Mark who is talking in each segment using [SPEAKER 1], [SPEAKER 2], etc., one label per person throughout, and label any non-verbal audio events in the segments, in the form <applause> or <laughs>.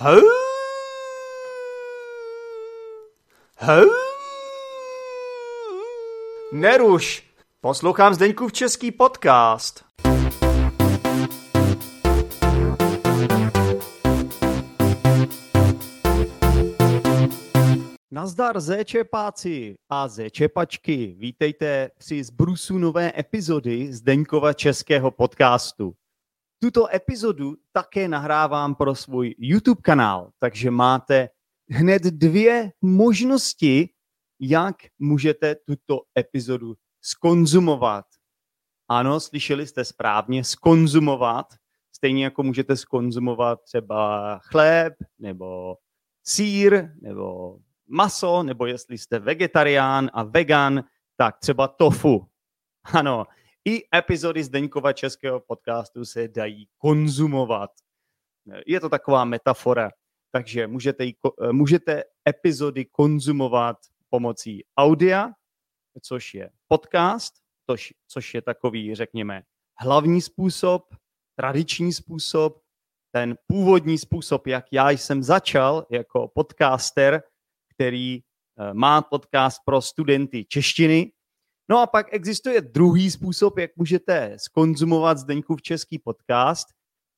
[SPEAKER 1] Hau! Hau! Neruš! Poslouchám Zdeňkův český podcast. Nazdar zéčepáci a zéčepačky, vítejte při zbrusu nové epizody Zdeňkova českého podcastu. Tuto epizodu také nahrávám pro svůj YouTube kanál, takže máte hned dvě možnosti, jak můžete tuto epizodu skonzumovat. Ano, slyšeli jste správně, skonzumovat, stejně jako můžete skonzumovat třeba chléb, nebo sír, nebo maso, nebo jestli jste vegetarián a vegan, tak třeba tofu. Ano, i epizody Zdeňkova českého podcastu se dají konzumovat. Je to taková metafora, takže můžete, jí, můžete epizody konzumovat pomocí audia, což je podcast, což, což je takový, řekněme, hlavní způsob, tradiční způsob, ten původní způsob, jak já jsem začal jako podcaster, který eh, má podcast pro studenty češtiny, No a pak existuje druhý způsob, jak můžete skonzumovat Zdeňkův český podcast,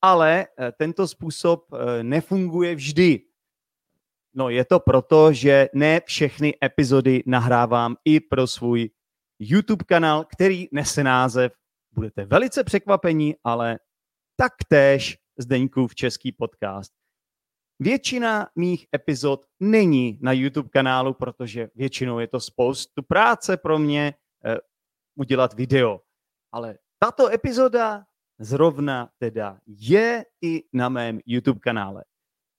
[SPEAKER 1] ale eh, tento způsob eh, nefunguje vždy. No je to proto, že ne všechny epizody nahrávám i pro svůj YouTube kanál, který nese název, budete velice překvapení, ale taktéž Zdeňkův český podcast. Většina mých epizod není na YouTube kanálu, protože většinou je to spoustu práce pro mě, udělat video. Ale tato epizoda zrovna teda je i na mém YouTube kanále.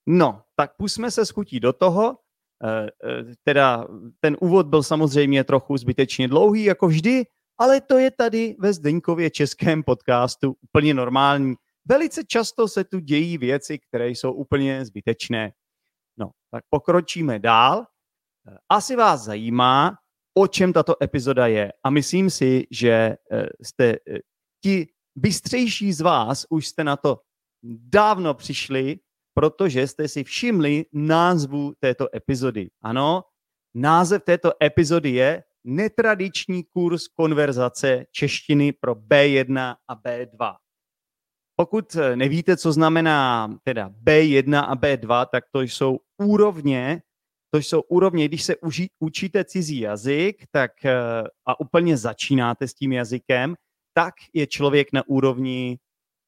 [SPEAKER 1] No, tak pusme se schutí do toho. Eh, eh, teda ten úvod byl samozřejmě trochu zbytečně dlouhý, jako vždy, ale to je tady ve Zdeňkově českém podcastu úplně normální. Velice často se tu dějí věci, které jsou úplně zbytečné. No, tak pokročíme dál. Asi vás zajímá, o čem tato epizoda je. A myslím si, že eh, jste eh, ti bystřejší z vás už jste na to dávno přišli, protože jste si všimli názvu této epizody. Ano, název této epizody je Netradiční kurz konverzace češtiny pro B1 a B2. Pokud eh, nevíte, co znamená teda B1 a B2, tak to jsou úrovně to jsou úrovně, když se uží, učíte cizí jazyk tak, eh, a úplně začínáte s tím jazykem, tak je člověk na úrovni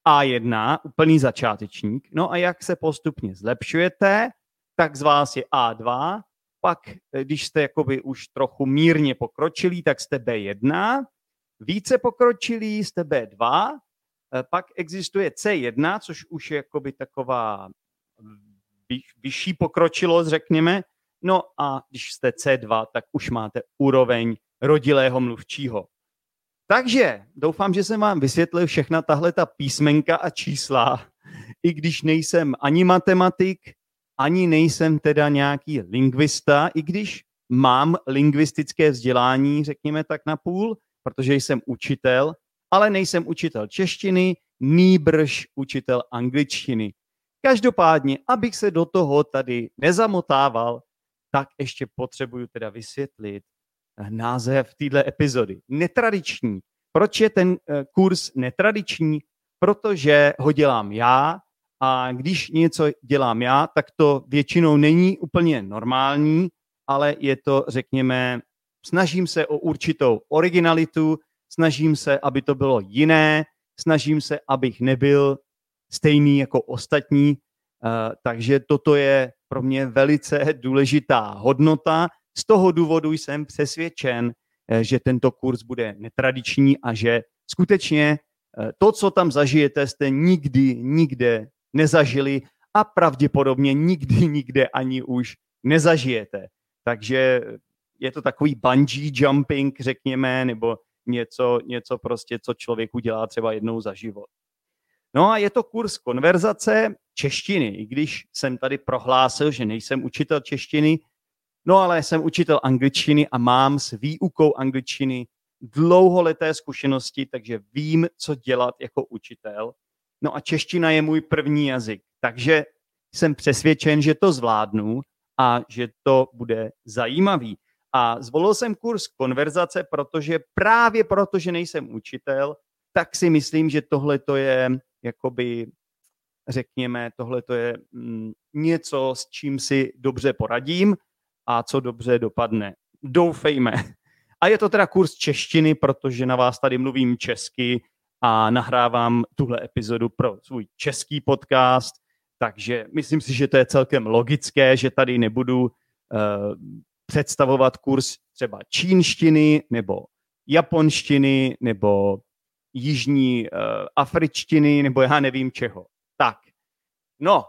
[SPEAKER 1] A1, úplný začátečník. No a jak se postupně zlepšujete, tak z vás je A2, pak, eh, když jste jakoby už trochu mírně pokročilí, tak jste B1, více pokročilí jste B2, eh, pak existuje C1, což už je jakoby taková vyšší pokročilost, řekněme, No a když jste C2, tak už máte úroveň rodilého mluvčího. Takže doufám, že jsem vám vysvětlil všechna tahle ta písmenka a čísla, i když nejsem ani matematik, ani nejsem teda nějaký lingvista, i když mám lingvistické vzdělání, řekněme tak na půl, protože jsem učitel, ale nejsem učitel češtiny, nýbrž učitel angličtiny. Každopádně, abych se do toho tady nezamotával, tak ještě potřebuju teda vysvětlit eh, název téhle epizody. Netradiční. Proč je ten eh, kurz netradiční? Protože ho dělám já a když něco dělám já, tak to většinou není úplně normální, ale je to, řekněme, snažím se o určitou originalitu, snažím se, aby to bylo jiné, snažím se, abych nebyl stejný jako ostatní, takže toto je pro mě velice důležitá hodnota. Z toho důvodu jsem přesvědčen, eh, že tento kurz bude netradiční a že skutečně eh, to, co tam zažijete, jste nikdy, nikde nezažili a pravděpodobně nikdy, <laughs> nikde ani už nezažijete. Takže je to takový bungee jumping, řekněme, nebo něco, něco prostě, co člověk udělá třeba jednou za život. No a je to kurz konverzace češtiny, i když jsem tady prohlásil, že nejsem učitel češtiny, no ale jsem učitel angličtiny a mám s výukou angličtiny dlouholeté zkušenosti, takže vím, co dělat jako učitel. No a čeština je můj první jazyk, takže jsem přesvědčen, že to zvládnu a že to bude zajímavý. A zvolil jsem kurz konverzace, protože právě proto, že nejsem učitel, tak si myslím, že tohle to je jakoby, řekněme, tohle to je mm, něco, s čím si dobře poradím a co dobře dopadne. Doufejme. <laughs> A je to teda kurz češtiny, protože na vás tady mluvím česky a nahrávám tuhle epizodu pro svůj český podcast, takže myslím si, že to je celkem logické, že tady nebudu uh, představovat kurz třeba čínštiny nebo japonštiny nebo jižní uh, afričtiny nebo já nevím čeho. Tak, no,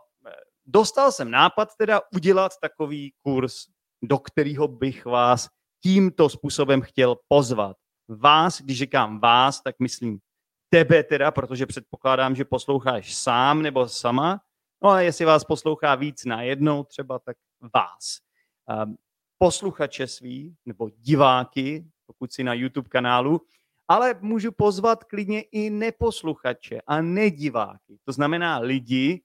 [SPEAKER 1] dostal jsem nápad teda udělat takový kurz, do kterého bych vás tímto způsobem chtěl pozvat. Vás, když říkám vás, tak myslím tebe teda, protože předpokládám, že posloucháš sám nebo sama. No a jestli vás poslouchá víc na jednou třeba, tak vás. Um, posluchače svý nebo diváky, pokud si na YouTube kanálu, ale můžu pozvat klidně i neposluchače a nediváky. To znamená lidi,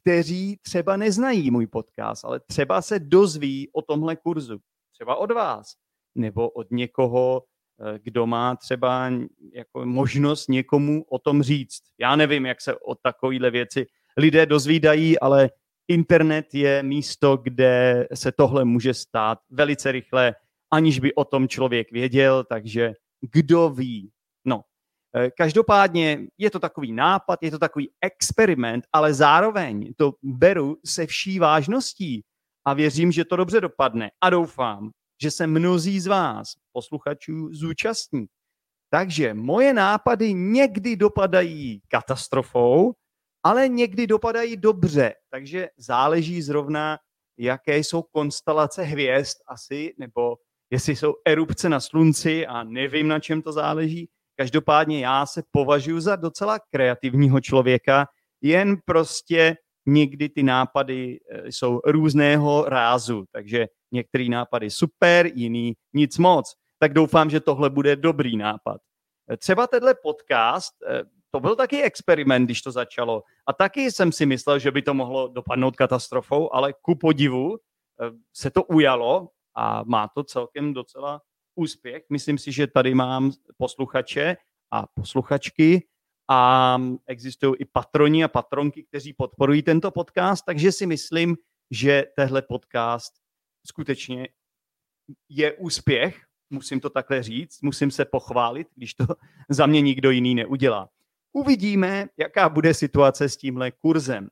[SPEAKER 1] kteří třeba neznají můj podcast, ale třeba se dozví o tomhle kurzu. Třeba od vás, nebo od někoho, eh, kdo má třeba jako možnost někomu o tom říct. Já nevím, jak se o takovéhle věci lidé dozvídají, ale internet je místo, kde se tohle může stát velice rychle, aniž by o tom člověk věděl, takže kdo ví. No, eh, každopádně je to takový nápad, je to takový experiment, ale zároveň to beru se vší vážností a věřím, že to dobře dopadne a doufám, že se mnozí z vás, posluchačů, zúčastní. Takže moje nápady někdy dopadají katastrofou, ale někdy dopadají dobře. Takže záleží zrovna, jaké jsou konstelace hvězd asi, nebo jestli jsou erupce na slunci a nevím, na čem to záleží. Každopádně já se považuji za docela kreativního člověka, jen prostě někdy ty nápady eh, jsou různého rázu, takže některý nápady super, jiný nic moc. Tak doufám, že tohle bude dobrý nápad. Eh, třeba tenhle podcast, eh, to byl taky experiment, když to začalo. A taky jsem si myslel, že by to mohlo dopadnout katastrofou, ale ku podivu se to ujalo a má to celkem docela úspěch. Myslím si, že tady mám posluchače a posluchačky a existují i patroni a patronky, kteří podporují tento podcast, takže si myslím, že tehle podcast skutečně je úspěch, musím to takhle říct, musím se pochválit, když to <laughs> za mě nikdo jiný neudělá. Uvidíme, jaká bude situace s tímhle kurzem.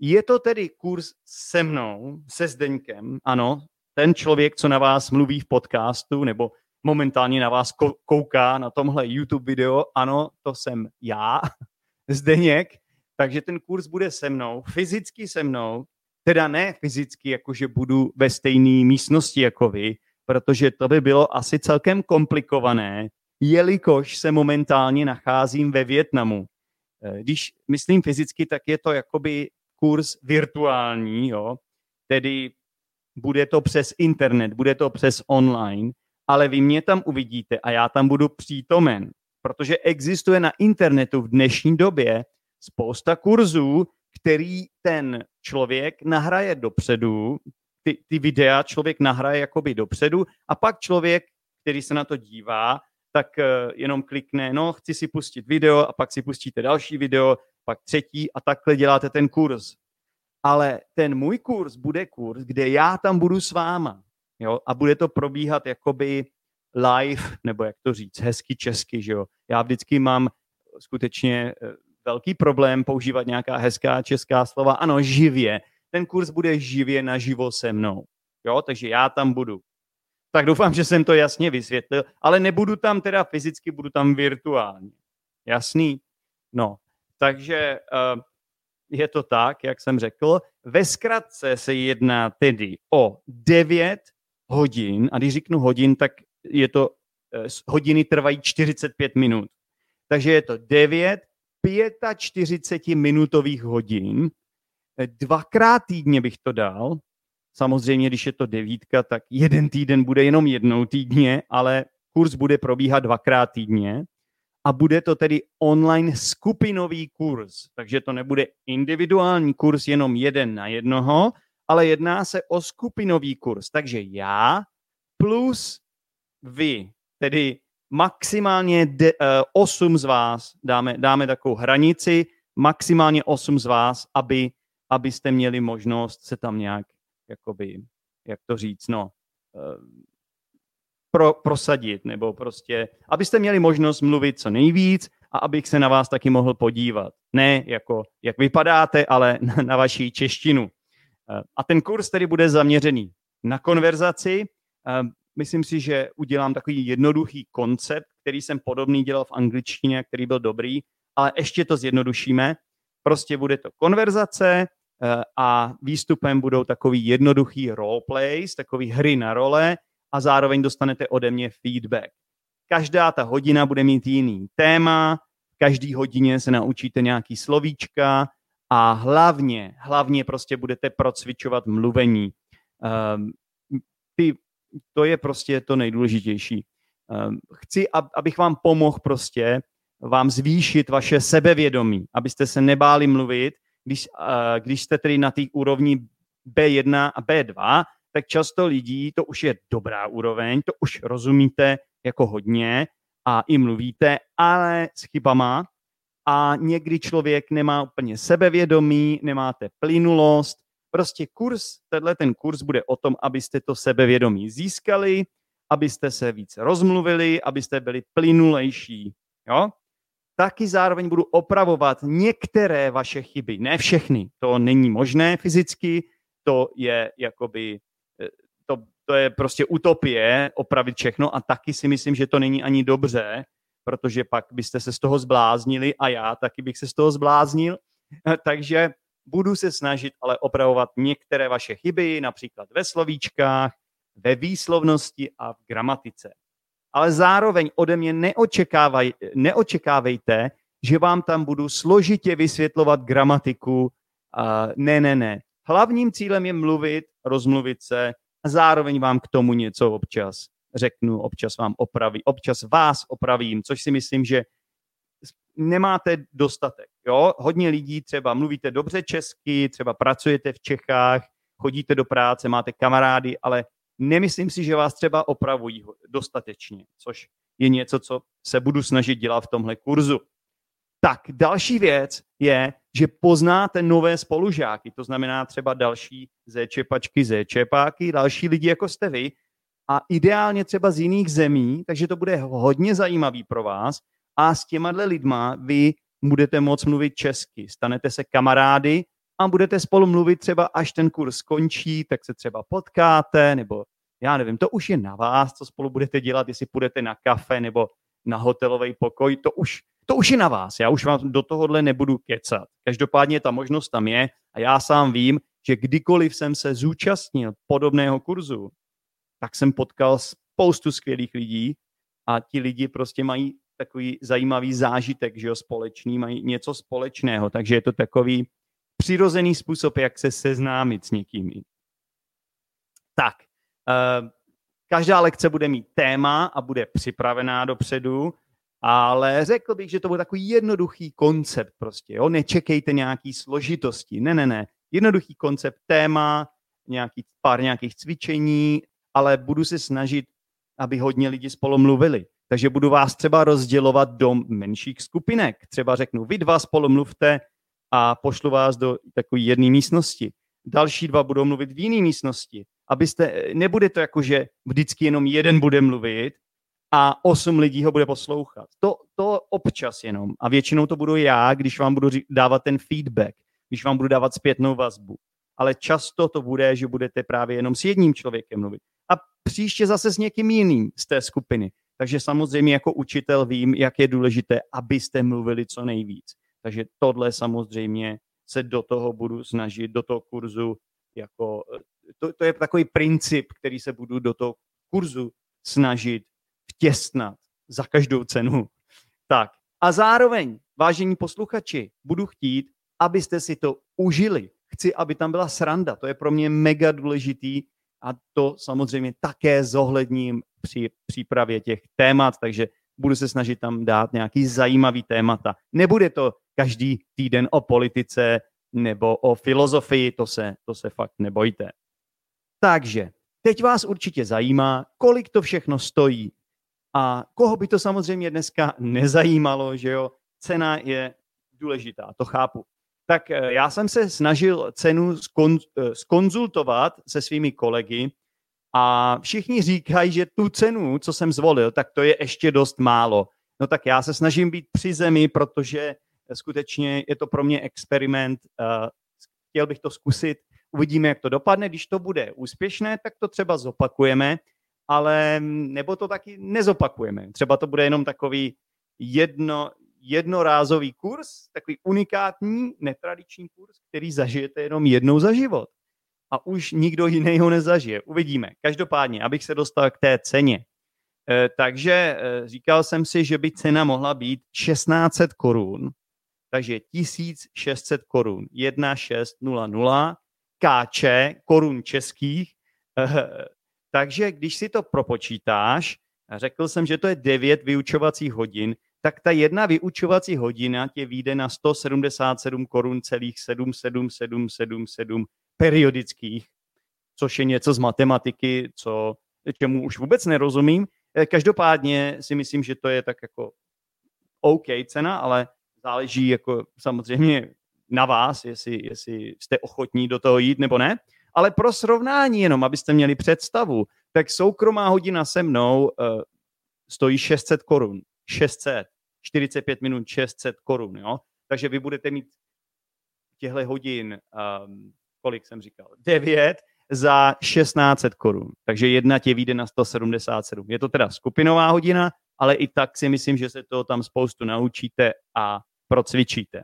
[SPEAKER 1] Je to tedy kurz se mnou, se Zdeňkem, ano, ten člověk, co na vás mluví v podcastu, nebo momentálně na vás kouká na tomhle YouTube video, ano, to jsem já, <laughs> Zdeněk, takže ten kurz bude se mnou, fyzicky se mnou, teda ne fyzicky, jakože budu ve stejné místnosti jako vy, protože to by bylo asi celkem komplikované, jelikož se momentálně nacházím ve Větnamu. Eh, když myslím fyzicky, tak je to jakoby kurz virtuální, jo? tedy bude to přes internet, bude to přes online, ale vy mě tam uvidíte a já tam budu přítomen, protože existuje na internetu v dnešní době spousta kurzů, který ten člověk nahraje dopředu, ty, ty videa člověk nahraje jakoby dopředu a pak člověk, který se na to dívá, tak uh, jenom klikne, no, chci si pustit video a pak si pustíte další video, pak třetí a takhle děláte ten kurz. Ale ten můj kurz bude kurz, kde já tam budu s váma. Jo? A bude to probíhat jakoby live, nebo jak to říct, hezky česky, že jo. Já vždycky mám skutečně eh, velký problém používat nějaká hezká česká slova. Ano, živě. Ten kurz bude živě naživo se mnou. Jo, takže já tam budu. Tak doufám, že jsem to jasně vysvětlil, ale nebudu tam teda fyzicky, budu tam virtuálně. Jasný? No, takže uh, je to tak, jak jsem řekl. Ve zkratce se jedná tedy o 9 hodin, a když řeknu hodin, tak je to, eh, hodiny trvají 45 minut. Takže je to 9 45 minutových hodin. Eh, dvakrát týdně bych to dal. Samozřejmě, když je to devítka, tak jeden týden bude jenom jednou týdně, ale kurz bude probíhat dvakrát týdně. A bude to tedy online skupinový kurz. Takže to nebude individuální kurz jenom jeden na jednoho, ale jedná se o skupinový kurz. Takže já plus vy, tedy maximálně de, uh, eh, 8 z vás, dáme, dáme takovou hranici, maximálně 8 z vás, aby, abyste měli možnost se tam nějak, jakoby, jak to říct, no, uh, pro, prosadit, nebo prostě, abyste měli možnost mluvit co nejvíc a abych se na vás taky mohl podívat. Ne jako, jak vypadáte, ale na, na vaší češtinu. Eh, a ten kurz tedy bude zaměřený na konverzaci. Eh, myslím si, že udělám takový jednoduchý koncept, který jsem podobný dělal v angličtině, který byl dobrý, ale ještě to zjednodušíme. Prostě bude to konverzace eh, a výstupem budou takový jednoduchý roleplays, takový hry na role, a zároveň dostanete ode mě feedback. Každá ta hodina bude mít jiný téma, každý hodině se naučíte nějaký slovíčka a hlavně, hlavně prostě budete procvičovat mluvení. Ty, to je prostě to nejdůležitější. Um, chci, abych vám pomohl prostě vám zvýšit vaše sebevědomí, abyste se nebáli mluvit, když, uh, když jste tedy na té úrovni B1 a B2, tak často lidí, to už je dobrá úroveň, to už rozumíte jako hodně a i mluvíte, ale s chybama a někdy člověk nemá úplně sebevědomí, nemáte plynulost. Prostě kurz, tenhle ten kurz bude o tom, abyste to sebevědomí získali, abyste se více rozmluvili, abyste byli plynulejší. Jo? Taky zároveň budu opravovat některé vaše chyby, ne všechny. To není možné fyzicky, to je jakoby to, to je prostě utopie opravit všechno a taky si myslím, že to není ani dobře, protože pak byste se z toho zbláznili a já taky bych se z toho zbláznil. Takže budu se snažit ale opravovat některé vaše chyby, například ve slovíčkách, ve výslovnosti a v gramatice. Ale zároveň ode mě neočekávaj, neočekávejte, že vám tam budu složitě vysvětlovat gramatiku. Uh, ne, ne, ne. Hlavním cílem je mluvit, rozmluvit se a zároveň vám k tomu něco občas řeknu, občas vám opraví, občas vás opravím, což si myslím, že nemáte dostatek. Jo? Hodně lidí třeba mluvíte dobře česky, třeba pracujete v Čechách, chodíte do práce, máte kamarády, ale nemyslím si, že vás třeba opravují dostatečně, což je něco, co se budu snažit dělat v tomhle kurzu. Tak další věc je, že poznáte nové spolužáky, to znamená třeba další zéčepačky, zéčepáky, další lidi, jako jste vy, a ideálně třeba z jiných zemí, takže to bude hodně zajímavý pro vás. A s těma lidma vy budete moct mluvit česky, stanete se kamarády a budete spolu mluvit třeba až ten kurz skončí, tak se třeba potkáte, nebo já nevím, to už je na vás, co spolu budete dělat, jestli půjdete na kafe nebo na hotelový pokoj, to už to už je na vás, já už vám do tohohle nebudu kecat. Každopádně ta možnost tam je a já sám vím, že kdykoliv jsem se zúčastnil podobného kurzu, tak jsem potkal spoustu skvělých lidí a ti lidi prostě mají takový zajímavý zážitek, že jo, společný, mají něco společného, takže je to takový přirozený způsob, jak se seznámit s někým. Tak, uh, každá lekce bude mít téma a bude připravená dopředu ale řekl bych, že to byl takový jednoduchý koncept prostě, jo? nečekejte nějaký složitosti, ne, ne, ne, jednoduchý koncept, téma, nějaký, pár nějakých cvičení, ale budu se snažit, aby hodně lidi spolu mluvili. Takže budu vás třeba rozdělovat do menších skupinek. Třeba řeknu, vy dva spolu mluvte a pošlu vás do takové jedné místnosti. Další dva budou mluvit v jiné místnosti. Abyste, nebude to jako, že vždycky jenom jeden bude mluvit, a osm lidí ho bude poslouchat. To, to občas jenom. A většinou to budu já, když vám budu dávat ten feedback, když vám budu dávat zpětnou vazbu. Ale často to bude, že budete právě jenom s jedním člověkem mluvit. A příště zase s někým jiným z té skupiny. Takže samozřejmě jako učitel vím, jak je důležité, abyste mluvili co nejvíc. Takže tohle samozřejmě se do toho budu snažit, do toho kurzu, jako, to, to je takový princip, který se budu do toho kurzu snažit vtěsnat za každou cenu. Tak a zároveň, vážení posluchači, budu chtít, abyste si to užili. Chci, aby tam byla sranda. To je pro mě mega důležitý a to samozřejmě také zohledním při přípravě těch témat, takže budu se snažit tam dát nějaký zajímavý témata. Nebude to každý týden o politice nebo o filozofii, to se, to se fakt nebojte. Takže teď vás určitě zajímá, kolik to všechno stojí. A koho by to samozřejmě dneska nezajímalo, že jo, cena je důležitá, to chápu. Tak eh, já jsem se snažil cenu eh, skonzultovat se svými kolegy a všichni říkají, že tu cenu, co jsem zvolil, tak to je ještě dost málo. No tak já se snažím být při zemi, protože skutečně je to pro mě experiment. Eh, chtěl bych to zkusit, uvidíme, jak to dopadne. Když to bude úspěšné, tak to třeba zopakujeme, ale nebo to taky nezopakujeme. Třeba to bude jenom takový jedno, jednorázový kurz, takový unikátní, netradiční kurz, který zažijete jenom jednou za život. A už nikdo jiný ho nezažije. Uvidíme. Každopádně, abych se dostal k té ceně. E, takže e, říkal jsem si, že by cena mohla být 1600 korun, takže 1600 korun, 1600 káče korun českých. Takže když si to propočítáš, řekl jsem, že to je 9 vyučovacích hodin, tak ta jedna vyučovací hodina tě vyjde na 177 korun celých 77777 periodických, což je něco z matematiky, co, čemu už vůbec nerozumím. Eh, každopádně si myslím, že to je tak jako OK cena, ale záleží jako samozřejmě na vás, jestli, jestli jste ochotní do toho jít nebo ne. Ale pro srovnání jenom, abyste měli představu, tak soukromá hodina se mnou uh, stojí 600 korun. 600. 45 minut 600 korun, jo? Takže vy budete mít těchto hodin, um, kolik jsem říkal, 9 za 1600 korun. Takže jedna tě vyjde na 177. Je to teda skupinová hodina, ale i tak si myslím, že se to tam spoustu naučíte a procvičíte.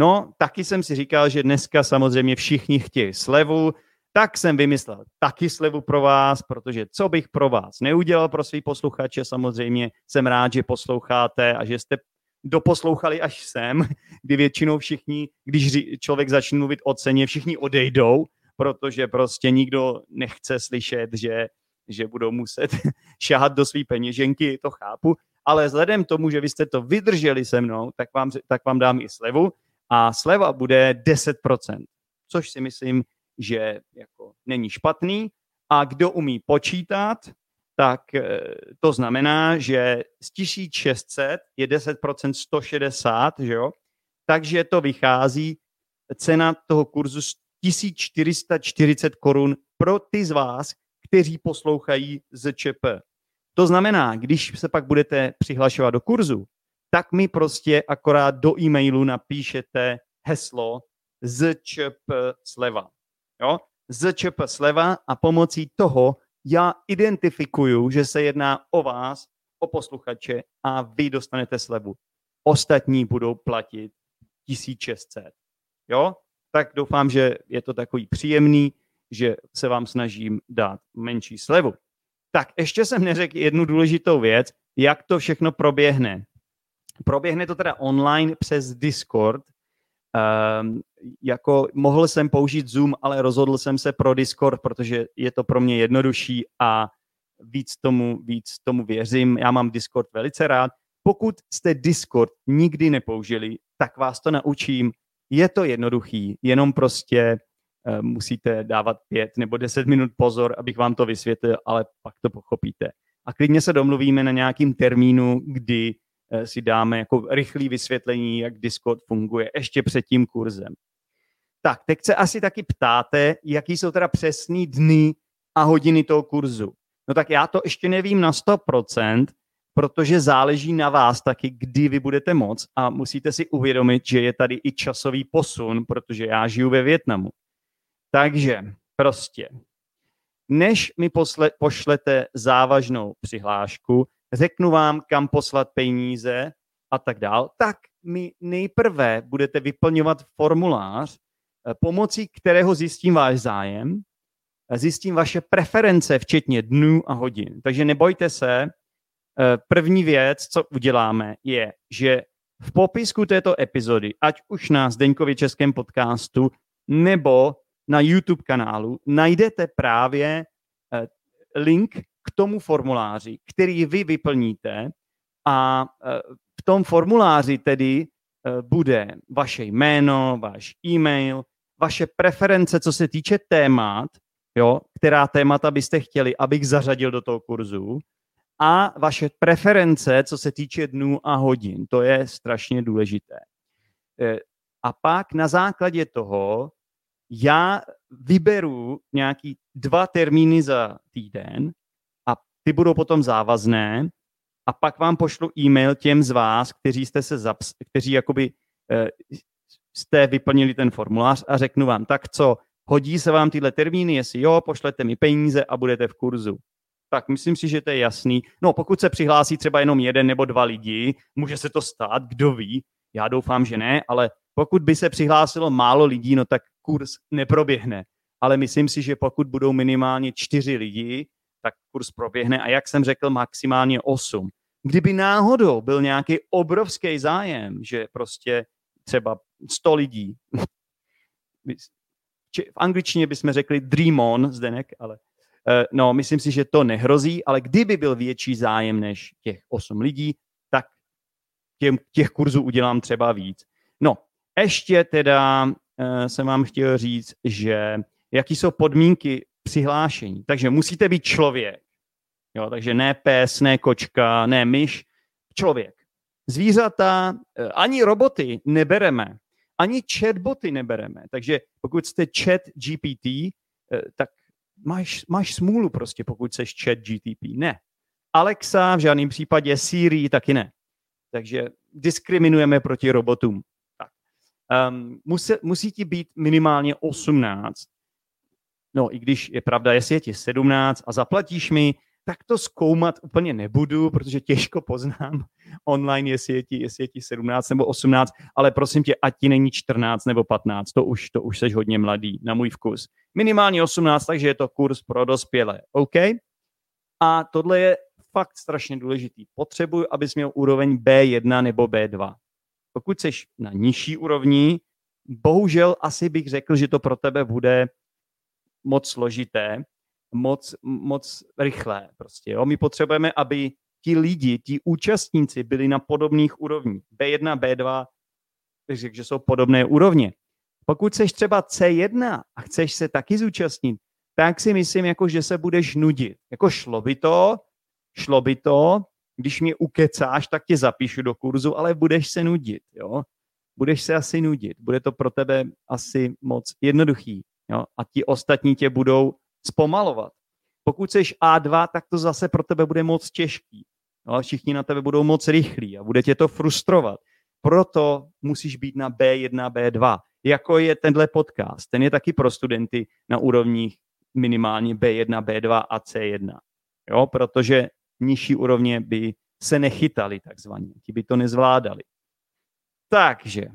[SPEAKER 1] No, taky jsem si říkal, že dneska samozřejmě všichni chtějí slevu, tak jsem vymyslel taky slevu pro vás, protože co bych pro vás neudělal pro svý posluchače, samozřejmě jsem rád, že posloucháte a že jste doposlouchali až sem, <laughs> kdy většinou všichni, když člověk začne mluvit o ceně, všichni odejdou, protože prostě nikdo nechce slyšet, že, že budou muset <laughs> šahat do své peněženky, to chápu, ale vzhledem tomu, že vy jste to vydrželi se mnou, tak vám, tak vám dám i slevu a sleva bude 10%, což si myslím, že jako není špatný. A kdo umí počítat, tak eh, to znamená, že z 1600 je 10% 160, že jo? takže to vychází cena toho kurzu 1440 korun pro ty z vás, kteří poslouchají z ČP. To znamená, když se pak budete přihlašovat do kurzu, tak mi prostě akorát do e-mailu napíšete heslo z ČP sleva jo, ZČP sleva a pomocí toho já identifikuju, že se jedná o vás, o posluchače a vy dostanete slevu. Ostatní budou platit 1600. Jo? Tak doufám, že je to takový příjemný, že se vám snažím dát menší slevu. Tak ještě jsem neřekl jednu důležitou věc, jak to všechno proběhne. Proběhne to teda online přes Discord, Um, jako mohl jsem použít Zoom, ale rozhodl jsem se pro Discord, protože je to pro mě jednodušší a víc tomu, víc tomu věřím. Já mám Discord velice rád. Pokud jste Discord nikdy nepoužili, tak vás to naučím. Je to jednoduchý, jenom prostě uh, musíte dávat pět nebo deset minut pozor, abych vám to vysvětlil, ale pak to pochopíte. A klidně se domluvíme na nějakým termínu, kdy si dáme jako rychlé vysvětlení, jak Discord funguje ještě před tím kurzem. Tak, teď se asi taky ptáte, jaký jsou teda přesný dny a hodiny toho kurzu. No tak já to ještě nevím na 100%, protože záleží na vás taky, kdy vy budete moc a musíte si uvědomit, že je tady i časový posun, protože já žiju ve Větnamu. Takže prostě, než mi posle, pošlete závažnou přihlášku, řeknu vám, kam poslat peníze a tak dál, tak mi nejprve budete vyplňovat formulář, eh, pomocí kterého zjistím váš zájem, zjistím vaše preference, včetně dnů a hodin. Takže nebojte se, eh, první věc, co uděláme, je, že v popisku této epizody, ať už na Zdeňkově českém podcastu nebo na YouTube kanálu, najdete právě eh, link tomu formuláři, který vy vyplníte A v tom formuláři tedy bude vaše jméno, váš e-mail, vaše preference, co se týče témat, jo, která témata byste chtěli, abych zařadil do toho kurzu, a vaše preference, co se týče dnů a hodin. To je strašně důležité. E, a pak na základě toho já vyberu nějaký dva termíny za týden ty budou potom závazné a pak vám pošlu e-mail těm z vás, kteří jste se zaps- kteří jakoby e, jste vyplnili ten formulář a řeknu vám, tak co, hodí se vám tyhle termíny, jestli jo, pošlete mi peníze a budete v kurzu. Tak myslím si, že to je jasný. No, pokud se přihlásí třeba jenom jeden nebo dva lidi, může se to stát, kdo ví. Já doufám, že ne, ale pokud by se přihlásilo málo lidí, no tak kurz neproběhne. Ale myslím si, že pokud budou minimálně čtyři lidi, tak kurz proběhne a jak jsem řekl, maximálně osm. Kdyby náhodou byl nějaký obrovský zájem, že prostě třeba 100 lidí, <laughs> v angličtině bychom řekli dream on, Zdenek, ale uh, no, myslím si, že to nehrozí, ale kdyby byl větší zájem než těch 8 lidí, tak těm, těch kurzů udělám třeba víc. No, ještě teda uh, jsem vám chtěl říct, že jaký jsou podmínky přihlášení. Takže musíte být člověk. Jo, takže ne pes, ne kočka, ne myš, člověk. Zvířata, eh, ani roboty nebereme, ani chatboty nebereme. Takže pokud jste chat GPT, eh, tak máš, máš smůlu prostě, pokud jsi chat GTP. Ne. Alexa v žádném případě, Siri taky ne. Takže diskriminujeme proti robotům. Tak. Um, musí, musí ti být minimálně 18. No, i když je pravda, jestli je ti 17 a zaplatíš mi, tak to zkoumat úplně nebudu, protože těžko poznám <laughs> online, jestli je ti, jestli je ti 17 nebo 18, ale prosím tě, ať ti není 14 nebo 15, to už, to už seš hodně mladý, na můj vkus. Minimálně 18, takže je to kurz pro dospělé, OK? A tohle je fakt strašně důležitý. Potřebuji, abys měl úroveň B1 nebo B2. Pokud jsi na nižší úrovni, bohužel asi bych řekl, že to pro tebe bude moc složité, moc, moc rychlé. Prostě, jo? My potřebujeme, aby ti lidi, ti účastníci byli na podobných úrovních. B1, B2, řekl, že jsou podobné úrovně. Pokud jsi třeba C1 a chceš se taky zúčastnit, tak si myslím, jako, že se budeš nudit. Jako šlo by to, šlo by to, když mě ukecáš, tak tě zapíšu do kurzu, ale budeš se nudit, jo. Budeš se asi nudit. Bude to pro tebe asi moc jednoduchý, jo. A ti ostatní tě budou zpomalovat. Pokud jsi A2, tak to zase pro tebe bude moc těžký. No, všichni na tebe budou moc rychlí a bude tě to frustrovat. Proto musíš být na B1, B2. Jako je tenhle podcast. Ten je taky pro studenty na úrovních minimálně B1, B2 a C1. Jo, protože nižší úrovně by se nechytali takzvaně. Ti by to nezvládali. Takže,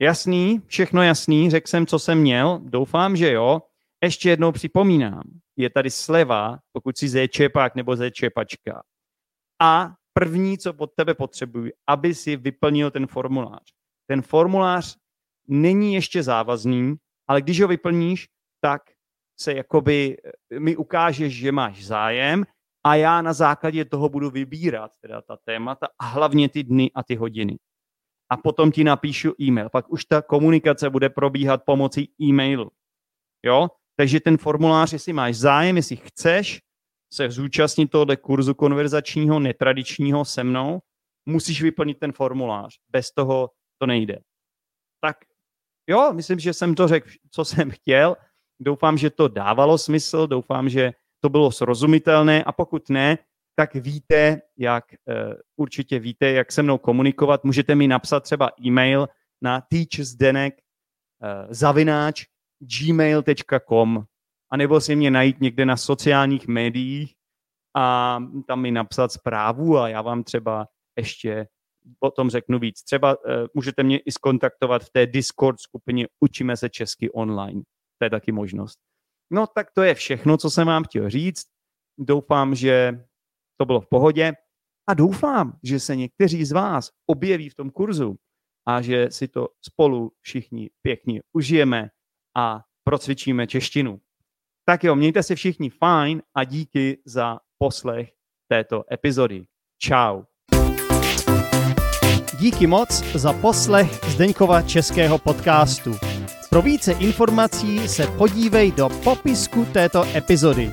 [SPEAKER 1] jasný, všechno jasný, řekl jsem, co jsem měl, doufám, že jo. Ještě jednou připomínám, je tady sleva, pokud si zéčepák nebo zéčepačka. A první, co pod tebe potřebuji, aby si vyplnil ten formulář. Ten formulář není ještě závazný, ale když ho vyplníš, tak se jakoby eh, mi ukážeš, že máš zájem a já na základě toho budu vybírat teda ta témata a hlavně ty dny a ty hodiny. A potom ti napíšu e-mail. Pak už ta komunikace bude probíhat pomocí e-mailu. Jo? Takže ten formulář, jestli máš zájem, jestli chceš se zúčastnit tohoto kurzu konverzačního, netradičního se mnou, musíš vyplnit ten formulář. Bez toho to nejde. Tak jo, myslím, že jsem to řekl, co jsem chtěl. Doufám, že to dávalo smysl, doufám, že to bylo srozumitelné a pokud ne, tak víte, jak, uh, určitě víte, jak se mnou komunikovat. Můžete mi napsat třeba e-mail na teachsdenek uh, zavináč gmail.com a nebo si mě najít někde na sociálních médiích a tam mi napsat zprávu a já vám třeba ještě o tom řeknu víc. Třeba uh, můžete mě i skontaktovat v té Discord skupině Učíme se česky online. To je taky možnost. No tak to je všechno, co jsem vám chtěl říct. Doufám, že to bylo v pohodě a doufám, že se někteří z vás objeví v tom kurzu a že si to spolu všichni pěkně užijeme a procvičíme češtinu. Tak jo, mějte se všichni fajn a díky za poslech této epizody. Ciao. Díky moc za poslech Zdeňkova českého podcastu. Pro více informací se podívej do popisku této epizody,